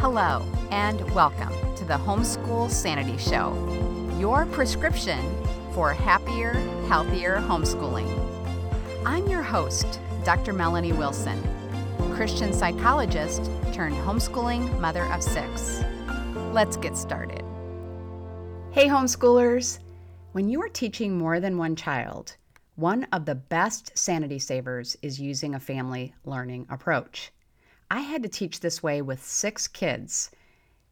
Hello, and welcome to the Homeschool Sanity Show, your prescription for happier, healthier homeschooling. I'm your host, Dr. Melanie Wilson, Christian psychologist turned homeschooling mother of six. Let's get started. Hey, homeschoolers! When you are teaching more than one child, one of the best sanity savers is using a family learning approach. I had to teach this way with six kids,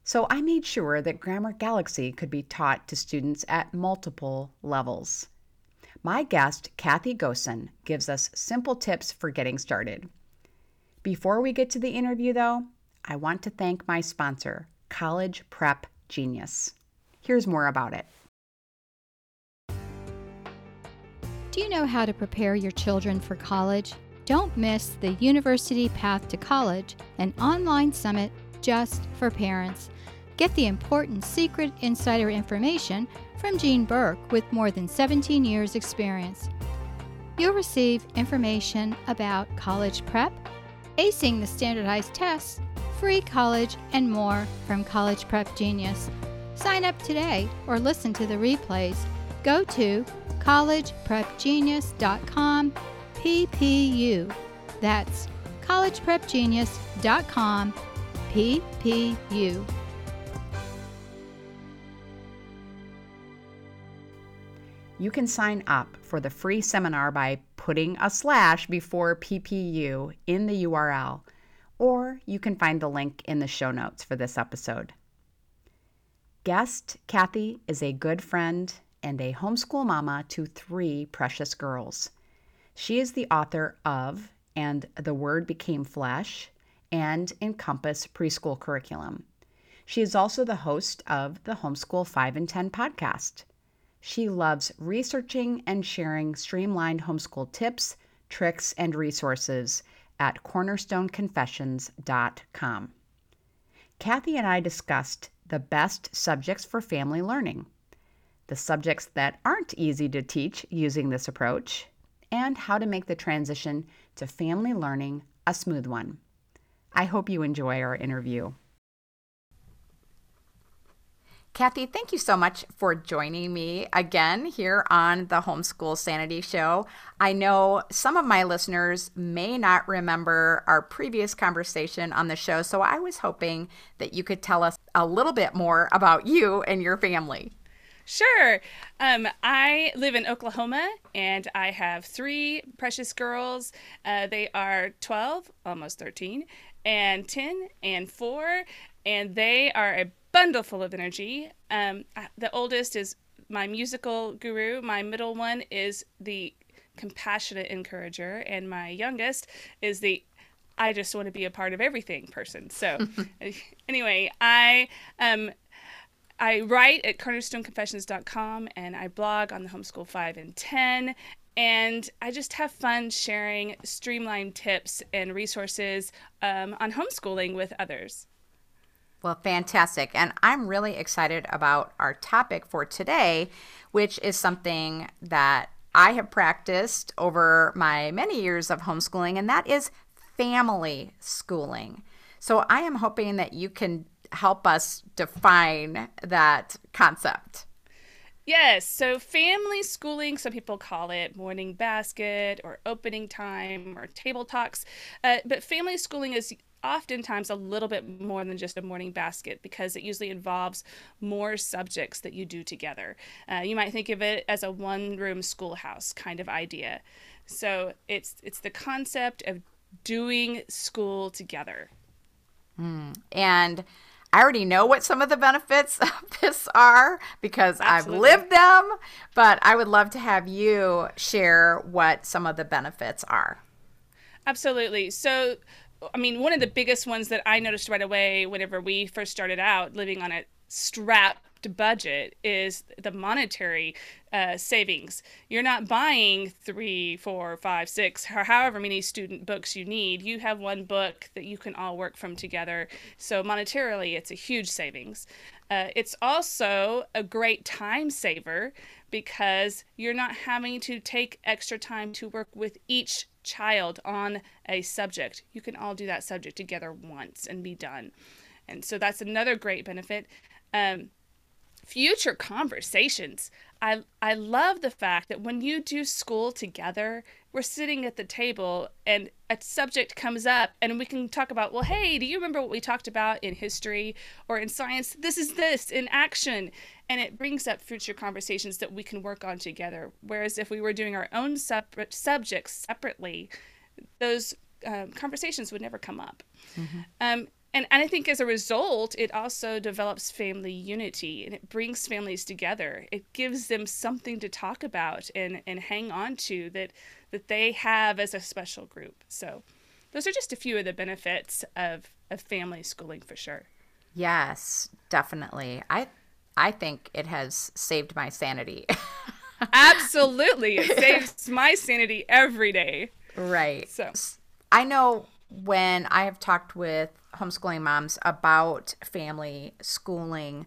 so I made sure that Grammar Galaxy could be taught to students at multiple levels. My guest, Kathy Gossen, gives us simple tips for getting started. Before we get to the interview, though, I want to thank my sponsor, College Prep Genius. Here's more about it. Do you know how to prepare your children for college? Don't miss the University Path to College, an online summit just for parents. Get the important secret insider information from Jean Burk with more than 17 years' experience. You'll receive information about college prep, acing the standardized tests, free college, and more from College Prep Genius. Sign up today or listen to the replays. Go to collegeprepgenius.com PPU. That's collegeprepgenius.com PPU. You can sign up for the free seminar by putting a slash before PPU in the URL, or you can find the link in the show notes for this episode. Guest Kathy is a good friend and a homeschool mama to three precious girls. She is the author of And the Word Became Flesh and Encompass Preschool Curriculum. She is also the host of the Homeschool 5 and 10 podcast. She loves researching and sharing streamlined homeschool tips, tricks, and resources at cornerstoneconfessions.com. Kathy and I discussed the best subjects for family learning, the subjects that aren't easy to teach using this approach, and how to make the transition to family learning a smooth one. I hope you enjoy our interview. Kathy, thank you so much for joining me again here on the Homeschool Sanity Show. I know some of my listeners may not remember our previous conversation on the show, so I was hoping that you could tell us a little bit more about you and your family. Sure. Um, I live in Oklahoma and I have three precious girls. Uh, they are 12, almost 13, and 10 and 4, and they are a bundle full of energy. Um, the oldest is my musical guru, my middle one is the compassionate encourager, and my youngest is the I just want to be a part of everything person. So, anyway, I um, I write at cornerstoneconfessions.com and I blog on the Homeschool 5 and 10. And I just have fun sharing streamlined tips and resources um, on homeschooling with others. Well, fantastic. And I'm really excited about our topic for today, which is something that I have practiced over my many years of homeschooling, and that is family schooling. So I am hoping that you can help us define that concept. Yes, so family schooling, some people call it morning basket or opening time or table talks. Uh, but family schooling is oftentimes a little bit more than just a morning basket because it usually involves more subjects that you do together. Uh, you might think of it as a one room schoolhouse kind of idea. So it's it's the concept of doing school together. Mm. And I already know what some of the benefits of this are because Absolutely. I've lived them, but I would love to have you share what some of the benefits are. Absolutely. So, I mean, one of the biggest ones that I noticed right away whenever we first started out living on a strap budget is the monetary uh, savings. You're not buying three, four, five, six, or however many student books you need. You have one book that you can all work from together. So monetarily, it's a huge savings. Uh, it's also a great time saver because you're not having to take extra time to work with each child on a subject. You can all do that subject together once and be done. And so that's another great benefit. Um, future conversations. I I love the fact that when you do school together, we're sitting at the table and a subject comes up and we can talk about, well, hey, do you remember what we talked about in history or in science? This is this in action. And it brings up future conversations that we can work on together. Whereas if we were doing our own separate subjects separately, those um, conversations would never come up. Mm-hmm. Um, and, and I think as a result, it also develops family unity and it brings families together. It gives them something to talk about and, and hang on to that, that they have as a special group. So, those are just a few of the benefits of, of family schooling for sure. Yes, definitely. I I think it has saved my sanity. Absolutely. It saves my sanity every day. Right. So I know when I have talked with homeschooling moms about family schooling,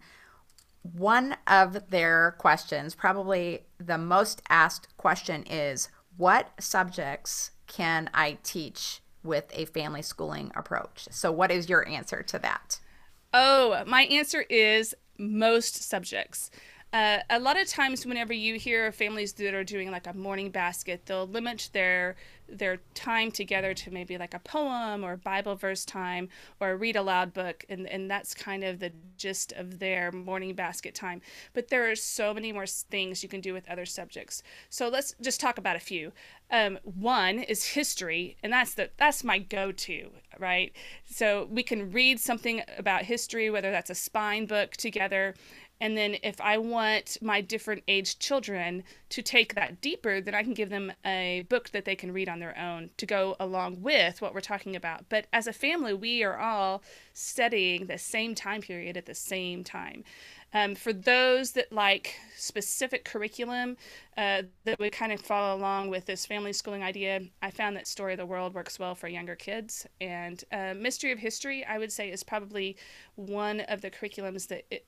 one of their questions, probably the most asked question, is what subjects can I teach with a family schooling approach? So, what is your answer to that? Oh, my answer is most subjects. Uh, a lot of times, whenever you hear families that are doing like a morning basket, they'll limit their their time together to maybe like a poem or Bible verse time or a read aloud book, and and that's kind of the gist of their morning basket time. But there are so many more things you can do with other subjects. So let's just talk about a few. Um, one is history, and that's the that's my go-to, right? So we can read something about history, whether that's a spine book together and then if I want my different age children to take that deeper, then I can give them a book that they can read on their own to go along with what we're talking about. But as a family, we are all studying the same time period at the same time. Um, for those that like specific curriculum uh, that would kind of follow along with this family schooling idea, I found that Story of the World works well for younger kids. And uh, Mystery of History, I would say, is probably one of the curriculums that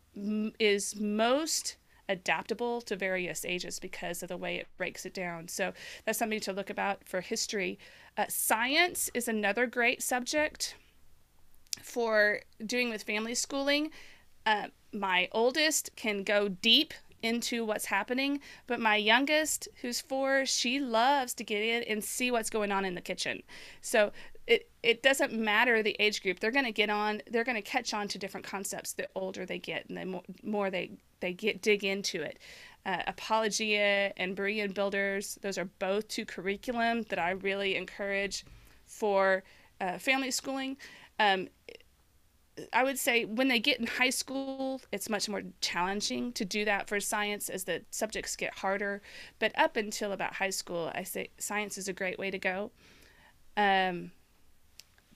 is most adaptable to various ages because of the way it breaks it down. So that's something to look about for history. Uh, science is another great subject for doing with family schooling. Uh, my oldest can go deep into what's happening, but my youngest, who's four, she loves to get in and see what's going on in the kitchen. So it it doesn't matter the age group. They're going to get on. They're going to catch on to different concepts the older they get, and the more, more they they get dig into it. Uh, Apologia and Berean Builders. Those are both two curriculum that I really encourage for uh, family schooling. Um, I would say when they get in high school, it's much more challenging to do that for science as the subjects get harder. But up until about high school, I say science is a great way to go. Um,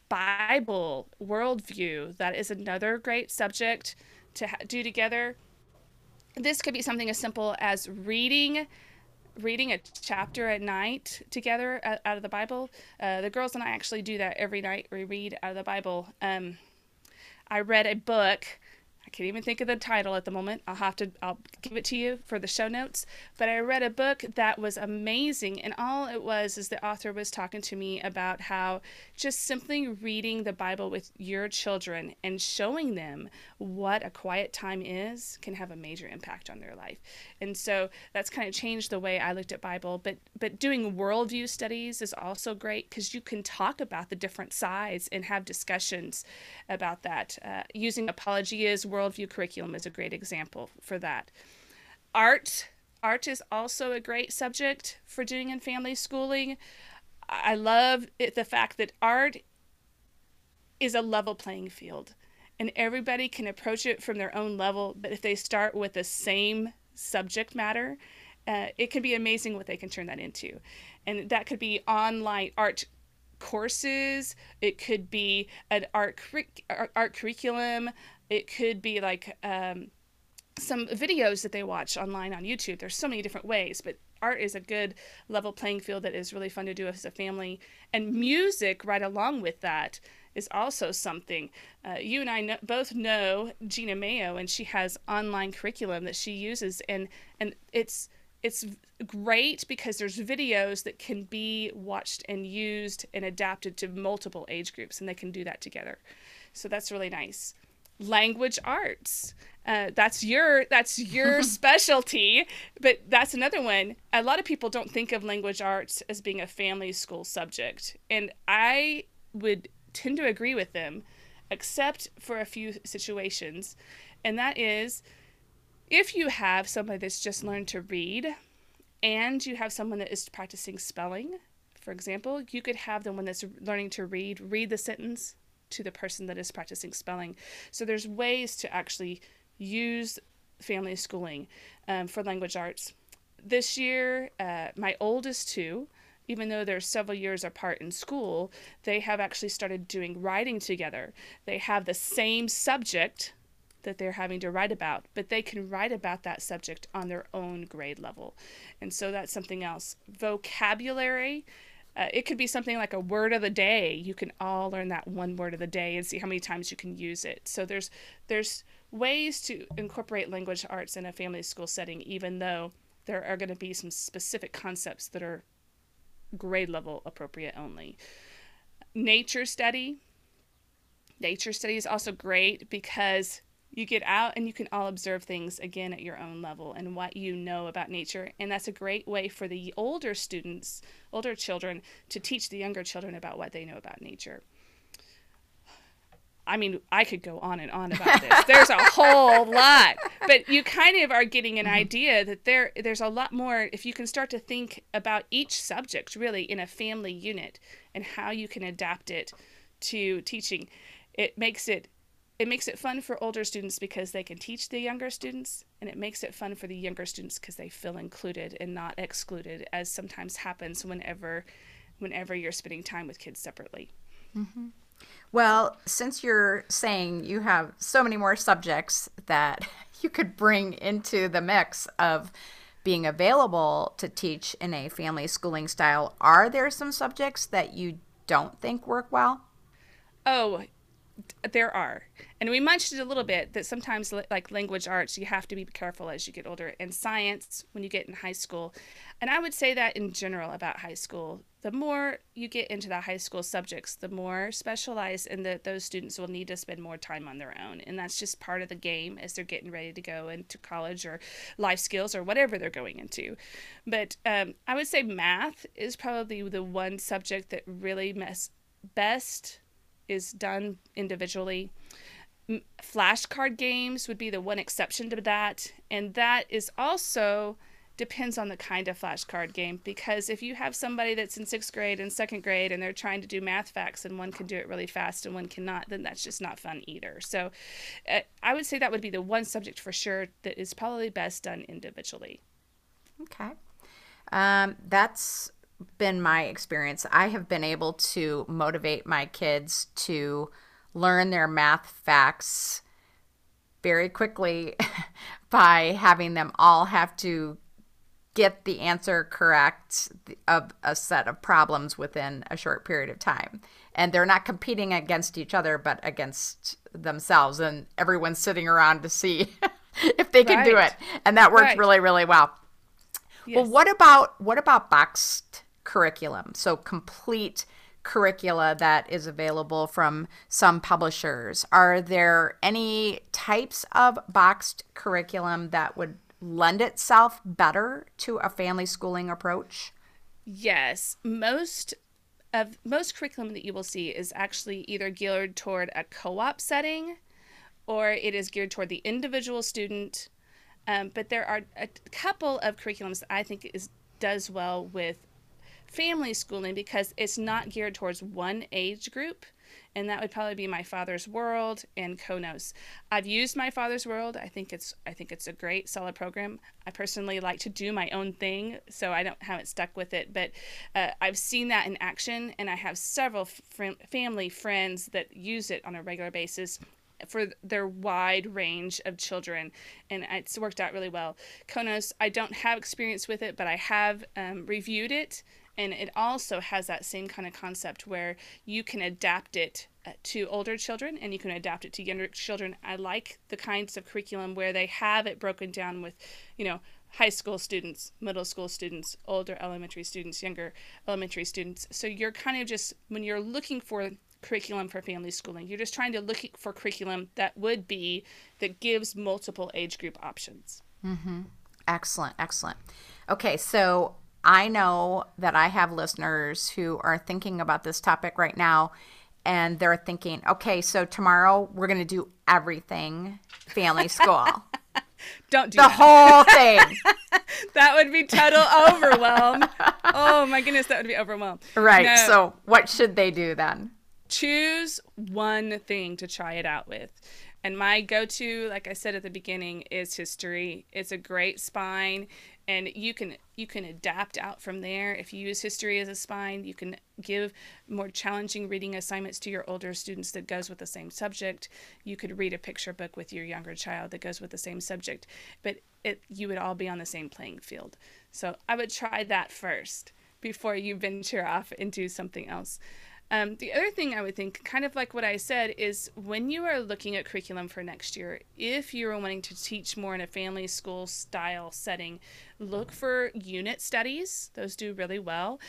Bible worldview, that is another great subject to ha- do together. This could be something as simple as reading reading a chapter at night together out of the Bible. Uh, the girls and I actually do that every night. We read out of the Bible. Um, I read a book can't even think of the title at the moment. I'll have to I'll give it to you for the show notes. But I read a book that was amazing and all it was is the author was talking to me about how just simply reading the Bible with your children and showing them what a quiet time is can have a major impact on their life. And so that's kind of changed the way I looked at Bible, but but doing worldview studies is also great cuz you can talk about the different sides and have discussions about that. Uh, using Apologia's worldview curriculum is a great example for that. Art art is also a great subject for doing in family schooling. I love it, the fact that art is a level playing field and everybody can approach it from their own level. But if they start with the same subject matter, uh, it can be amazing what they can turn that into. And that could be online art courses, it could be an art, art curriculum, it could be like um, some videos that they watch online on YouTube. There's so many different ways, but art is a good level playing field that is really fun to do as a family. And music, right along with that, is also something. Uh, you and I know, both know Gena Mayo, and she has online curriculum that she uses, and and it's it's great because there's videos that can be watched and used and adapted to multiple age groups, and they can do that together. So that's really nice. Language arts. Uh, that's your that's your specialty, but that's another one. A lot of people don't think of language arts as being a family school subject, and I would tend to agree with them, except for a few situations, and that is if you have somebody that's just learned to read, and you have someone that is practicing spelling, for example, you could have the one that's learning to read read the sentence to the person that is practicing spelling. So there's ways to actually use family schooling um, for language arts. This year, uh, my oldest two, even though they're several years apart in school, they have actually started doing writing together. They have the same subject that they're having to write about, but they can write about that subject on their own grade level. And so that's something else. Vocabulary. Uh, it could be something like a word of the day. You can all learn that one word of the day and see how many times you can use it. So there's there's ways to incorporate language arts in a family school setting, even though there are going to be some specific concepts that are grade level appropriate only. Nature study. Nature study is also great because you get out and you can all observe things again at your own level and what you know about nature. And that's a great way for the older students, older children, to teach the younger children about what they know about nature. I mean, I could go on and on about this. There's a whole lot, but you kind of are getting an mm-hmm. idea that there there's a lot more if you can start to think about each subject really in a family unit and how you can adapt it to teaching. It makes it it makes it fun for older students because they can teach the younger students and it makes it fun for the younger students because they feel included and not excluded as sometimes happens whenever whenever you're spending time with kids separately. Mm-hmm. Well, since you're saying you have so many more subjects that you could bring into the mix of being available to teach in a family schooling style, are there some subjects that you don't think work well? Oh, there are. And we mentioned a little bit that sometimes like language arts you have to be careful as you get older. And science when you get in high school and i would say that in general about high school the more you get into the high school subjects the more specialized and that those students will need to spend more time on their own. And that's just part of the game as they're getting ready to go into college or life skills or whatever they're going into. But um, i would say math is probably the one subject that really mess best is done individually. Flashcard games would be the one exception to that, and that is also depends on the kind of flashcard game because if you have somebody that's in sixth grade and second grade and they're trying to do math facts and one can do it really fast and one cannot then that's just not fun either. So uh, i would say that would be the one subject for sure that is probably best done individually. Okay. Um, that's been my experience. I have been able to motivate my kids to learn their math facts very quickly by having them all have to get the answer correct of a set of problems within a short period of time. And they're not competing against each other, but against themselves. And everyone's sitting around to see if they can right. do it. And that worked right. really, really well. Yes. Well, what about what about boxed curriculum. So complete curricula that is available from some publishers. Are there any types of boxed curriculum that would lend itself better to a family schooling approach? Yes, most of most curriculum that you will see is actually either geared toward a co-op setting or it is geared toward the individual student. Um, but there are a couple of curriculums that I think is does well with family schooling because it's not geared towards one age group and that would probably be my father's world and KONOS. I've used my father's world. I think it's i think it's a great solid program. I personally like to do my own thing so i don't haven't stuck with it but uh, i've seen that in action and i have several fr- family friends that use it on a regular basis for their wide range of children and it's worked out really well. KONOS i don't have experience with it but i have um, reviewed it and it also has that same kind of concept where you can adapt it uh, to older children and you can adapt it to younger children. I like the kinds of curriculum where they have it broken down with, you know, high school students, middle school students, older elementary students, younger elementary students. So you're kind of just, when you're looking for curriculum for family schooling. You're just trying to look for curriculum that would be that gives multiple age group options. Excellent, excellent. Okay, so I know that I have listeners who are thinking about this topic right now and they're thinking, okay, so tomorrow we're going to do everything family school. Don't do the that. whole thing. that would be total overwhelm. Oh my goodness, that would be overwhelm. Right. No. So, what should they do then? choose one thing to try it out with. And my go to, like I said at the beginning, is history. It's a great spine and you can you can adapt out from there. If you use history as a spine, you can give more challenging reading assignments to your older students that goes with the same subject. You could read a picture book with your younger child that goes with the same subject, but it you would all be on the same playing field. So I would try that first before you venture off do something else. Um, the other thing I would think, kind of like what I said, is when you are looking at curriculum for next year, if you're wanting to teach more in a family school style setting, look for unit studies. Those do really well.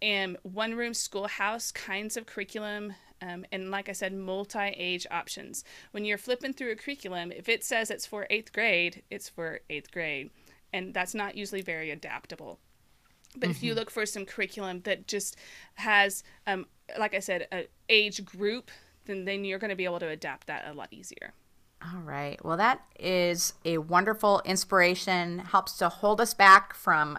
And one room schoolhouse kinds of curriculum. Um, and like I said, multi age options. When you're flipping through a curriculum, if it says it's for eighth grade, it's for eighth grade. And that's not usually very adaptable. But if you look for some curriculum that just has, um, like I said, a age group, then then you're going to be able to adapt that a lot easier. All right. Well, that is a wonderful inspiration. Helps to hold us back from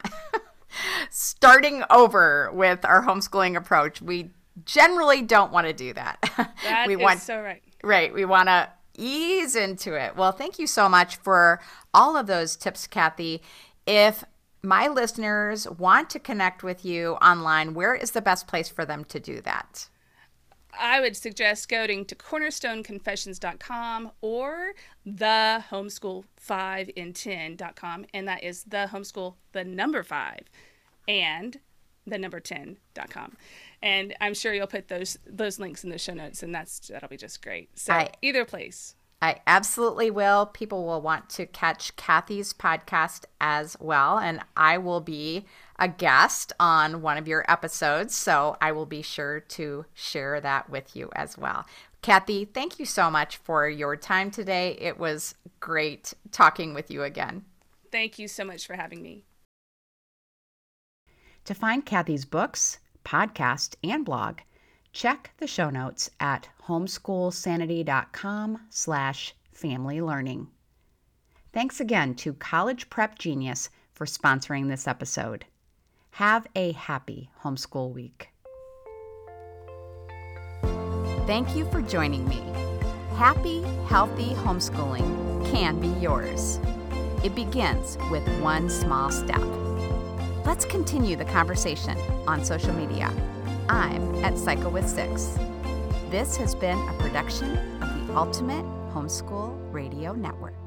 starting over with our homeschooling approach. We generally don't want to do that. That we is want so right. right. We want to ease into it. Well, thank you so much for all of those tips, Kathy. If my listeners want to connect with you online, where is the best place for them to do that? I would suggest going to cornerstoneconfessions.com or the homeschool 5 in 10.com and that is the homeschool the number 5 and the number 10.com. And I'm sure you'll put those those links in the show notes and that's that'll be just great. So I- either place. I absolutely will. People will want to catch Kathy's podcast as well. And I will be a guest on one of your episodes. So I will be sure to share that with you as well. Kathy, thank you so much for your time today. It was great talking with you again. Thank you so much for having me. To find Kathy's books, podcast, and blog, check the show notes at homeschoolsanity.com slash family learning. Thanks again to College Prep Genius for sponsoring this episode. Have a happy homeschool week. Thank you for joining me. Happy, healthy homeschooling can be yours. It begins with one small step. Let's continue the conversation on social media. I'm at Psych with Six. This has been a production of the Ultimate Homeschool Radio Network.